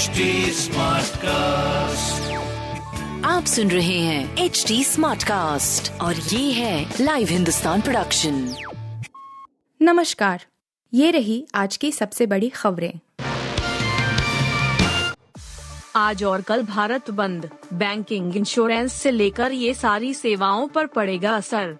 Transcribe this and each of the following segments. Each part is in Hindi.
HD कास्ट आप सुन रहे हैं एच डी स्मार्ट कास्ट और ये है लाइव हिंदुस्तान प्रोडक्शन नमस्कार ये रही आज की सबसे बड़ी खबरें। आज और कल भारत बंद। बैंकिंग इंश्योरेंस से लेकर ये सारी सेवाओं पर पड़ेगा असर।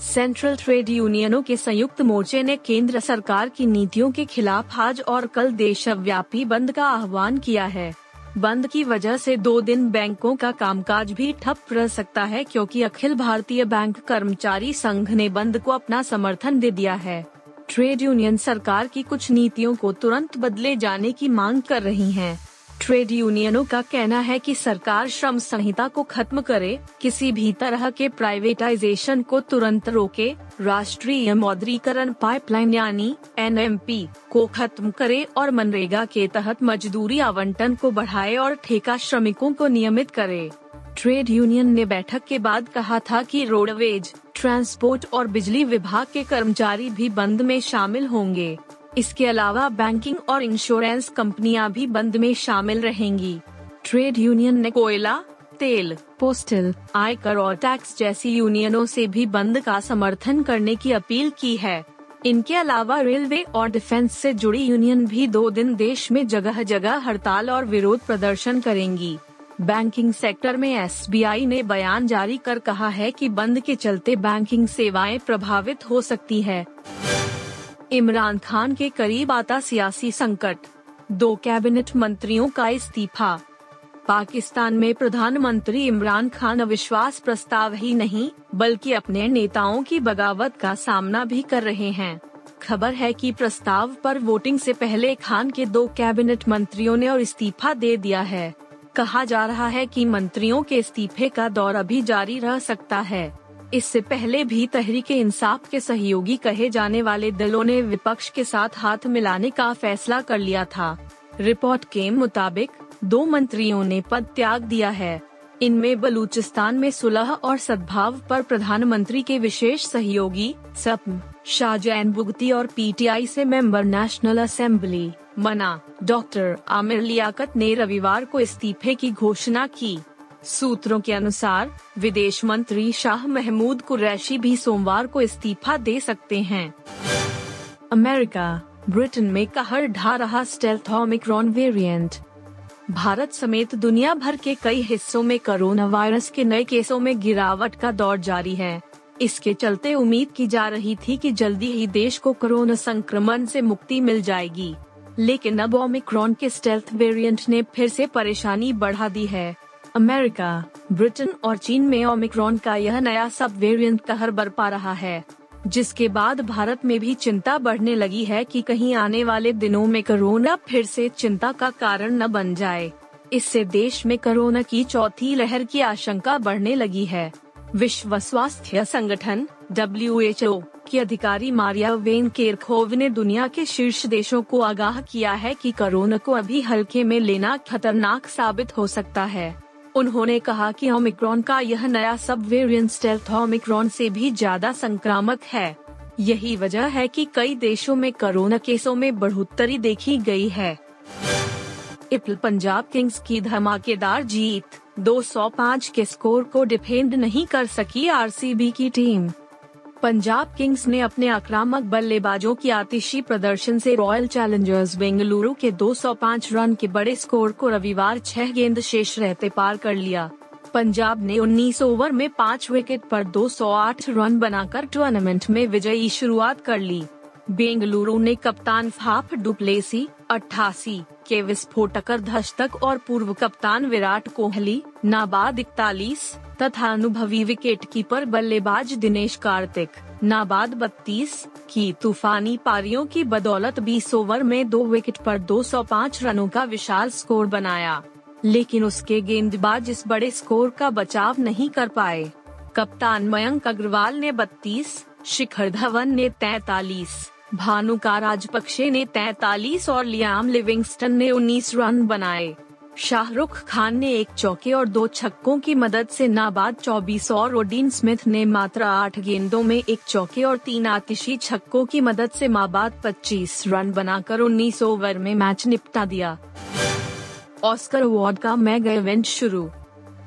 सेंट्रल ट्रेड यूनियनों के संयुक्त मोर्चे ने केंद्र सरकार की नीतियों के खिलाफ आज और कल देशव्यापी बंद का आह्वान किया है बंद की वजह से दो दिन बैंकों का कामकाज भी ठप रह सकता है क्योंकि अखिल भारतीय बैंक कर्मचारी संघ ने बंद को अपना समर्थन दे दिया है ट्रेड यूनियन सरकार की कुछ नीतियों को तुरंत बदले जाने की मांग कर रही हैं। ट्रेड यूनियनों का कहना है कि सरकार श्रम संहिता को खत्म करे, किसी भी तरह के प्राइवेटाइजेशन को तुरंत रोके, राष्ट्रीय मौद्रीकरण पाइपलाइन यानी एनएमपी को खत्म करे और मनरेगा के तहत मजदूरी आवंटन को बढ़ाए और ठेका श्रमिकों को नियमित करे। ट्रेड यूनियन ने बैठक के बाद कहा था कि रोडवेज़, ट्रांसपोर्ट और बिजली विभाग के कर्मचारी भी बंद में शामिल होंगे। इसके अलावा बैंकिंग और इंश्योरेंस कंपनियाँ भी बंद में शामिल रहेंगी। ट्रेड यूनियन ने कोयला, तेल पोस्टल आयकर और टैक्स जैसी यूनियनों से भी बंद का समर्थन करने की अपील की है। इनके अलावा रेलवे और डिफेंस से जुड़ी यूनियन भी दो दिन देश में जगह जगह हड़ताल और विरोध प्रदर्शन करेंगी। बैंकिंग सेक्टर में एसबीआई ने बयान जारी कर कहा है कि बंद के चलते बैंकिंग सेवाएँ प्रभावित हो सकती है। इमरान खान के करीब आता सियासी संकट। दो कैबिनेट मंत्रियों का इस्तीफा। पाकिस्तान में प्रधानमंत्री इमरान खान अविश्वास प्रस्ताव ही नहीं, बल्कि अपने नेताओं की बगावत का सामना भी कर रहे हैं। खबर है कि प्रस्ताव पर वोटिंग से पहले खान के दो कैबिनेट मंत्रियों ने और इस्तीफा दे दिया है। कहा जा रहा है कि मंत्रियों के इस्तीफे का दौर अभी जारी रह सकता है। इससे पहले भी तहरीक इंसाफ के सहयोगी कहे जाने वाले दलों ने विपक्ष के साथ हाथ मिलाने का फैसला कर लिया था। रिपोर्ट के मुताबिक, दो मंत्रियों ने पद त्याग दिया है। इनमें बलूचिस्तान में सुलह और सद्भाव पर प्रधानमंत्री के विशेष सहयोगी सपन शाहजैन बुगती और पीटीआई से मेंबर नेशनल असेंबली, मना, डॉक्टर आमिर लियाकत ने रविवार को इस्तीफे की घोषणा की। सूत्रों के अनुसार, विदेश मंत्री शाह महमूद कुरैशी भी सोमवार को इस्तीफा दे सकते हैं। अमेरिका, ब्रिटेन में कहर ढा रहा स्टेल्थ ओमिक्रॉन वेरिएंट। भारत समेत दुनिया भर के कई हिस्सों में कोरोना वायरस के नए केसों में गिरावट का दौर जारी है। इसके चलते उम्मीद की जा रही थी कि जल्दी ही देश को कोरोना संक्रमण से मुक्ति मिल जाएगी। लेकिन अब ओमिक्रॉन के स्टेल्थ वेरिएंट ने फिर से परेशानी बढ़ा दी है। अमेरिका, ब्रिटेन और चीन में ओमिक्रॉन का यह नया सब वेरिएंट कहर बरपा रहा है, जिसके बाद भारत में भी चिंता बढ़ने लगी है कि कहीं आने वाले दिनों में कोरोना फिर से चिंता का कारण न बन जाए। इससे देश में कोरोना की चौथी लहर की आशंका बढ़ने लगी है। विश्व स्वास्थ्य संगठन WHO की अधिकारी मारिया वेन केरखोव ने दुनिया के शीर्ष देशों को आगाह किया है कि कोरोना को अभी हल्के में लेना खतरनाक साबित हो सकता है। उन्होंने कहा कि ओमिक्रॉन का यह नया सब वेरियंट स्टेल्थ ओमिक्रॉन से भी ज़्यादा संक्रामक है। यही वजह है कि कई देशों में कोरोना केसों में बढ़ोतरी देखी गई है। इपल पंजाब किंग्स की धमाकेदार जीत 205 के स्कोर को डिफेंड नहीं कर सकी आरसीबी की टीम। पंजाब किंग्स ने अपने आक्रामक बल्लेबाजों की आतिशी प्रदर्शन से रॉयल चैलेंजर्स बेंगलुरु के 205 रन के बड़े स्कोर को रविवार छह गेंद शेष रहते पार कर लिया। पंजाब ने 19 ओवर में पाँच विकेट पर 208 रन बनाकर टूर्नामेंट में विजयी शुरुआत कर ली। बेंगलुरु ने कप्तान फाफ डुप्लेसी, अट्ठासी के विस्फोटकर धस्तक और पूर्व कप्तान विराट कोहली, नाबाद इकतालीस तथा अनुभवी विकेट कीपर बल्लेबाज दिनेश कार्तिक। नाबाद बत्तीस की तूफानी पारियों की बदौलत 20 ओवर में दो विकेट पर 205 रनों का विशाल स्कोर बनाया। लेकिन उसके गेंदबाज इस बड़े स्कोर का बचाव नहीं कर पाए। कप्तान मयंक अग्रवाल ने 32, शिखर धवन ने 43, भानुका राजपक्षे ने 43 और लियाम लिविंगस्टन ने 19 रन बनाए। शाहरुख खान ने एक चौके और दो छक्कों की मदद से नाबाद 24 और ओडीन स्मिथ ने मात्र आठ गेंदों में एक चौके और तीन आतिशी छक्कों की मदद से माबाद 25 रन बनाकर 19 ओवर में मैच निपटा दिया। ऑस्कर अवार्ड का मेगा इवेंट शुरू।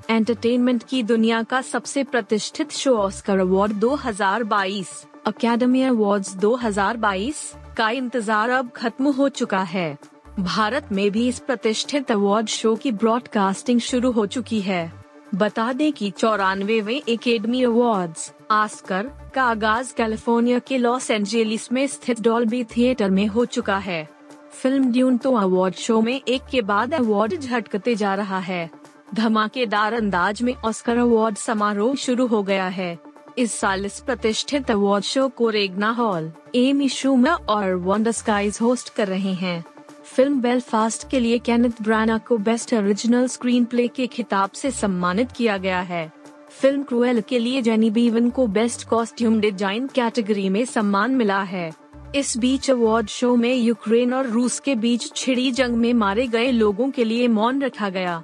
एंटरटेनमेंट की दुनिया का सबसे प्रतिष्ठित show Oscar award 2022 academy awards 2022 का इंतज़ार अब खत्म हो चुका है। भारत में भी इस प्रतिष्ठित अवार्ड शो की ब्रॉडकास्टिंग शुरू हो चुकी है। बता दें कि चौरानवे एकेडमी अवार्ड्स आस्कर का आगाज़ कैलिफ़ोर्निया के लॉस एंजेलिस में स्थित डॉल्बी थिएटर में हो चुका है। फ़िल्म ड्यून तो अवार्ड शो में एक के बाद अवार्ड झटकते जा रहा है। धमाकेदार अंदाज में ऑस्कर अवार्ड समारोह शुरू हो गया है। इस साल इस प्रतिष्ठित अवार्ड शो को रेगना हॉल एमी शूमा और वंडर स्काइज होस्ट कर रहे हैं। फ़िल्म बेलफास्ट के लिए कैनिथ ब्राना को बेस्ट ओरिजिनल स्क्रीन प्ले के खिताब से सम्मानित किया गया है। फ़िल्म क्रूएल के लिए जेनी बीवन को बेस्ट कॉस्ट्यूम डिज़ाइन कैटेगरी में सम्मान मिला है। इस बीच अवार्ड शो में यूक्रेन और रूस के बीच छिड़ी जंग में मारे गए लोगों के लिए मौन रखा गया।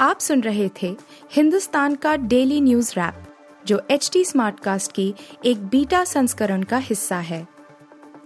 आप सुन रहे थे हिंदुस्तान का डेली न्यूज़ रैप जो एच टी स्मार्ट कास्ट की एक बीटा संस्करण का हिस्सा है।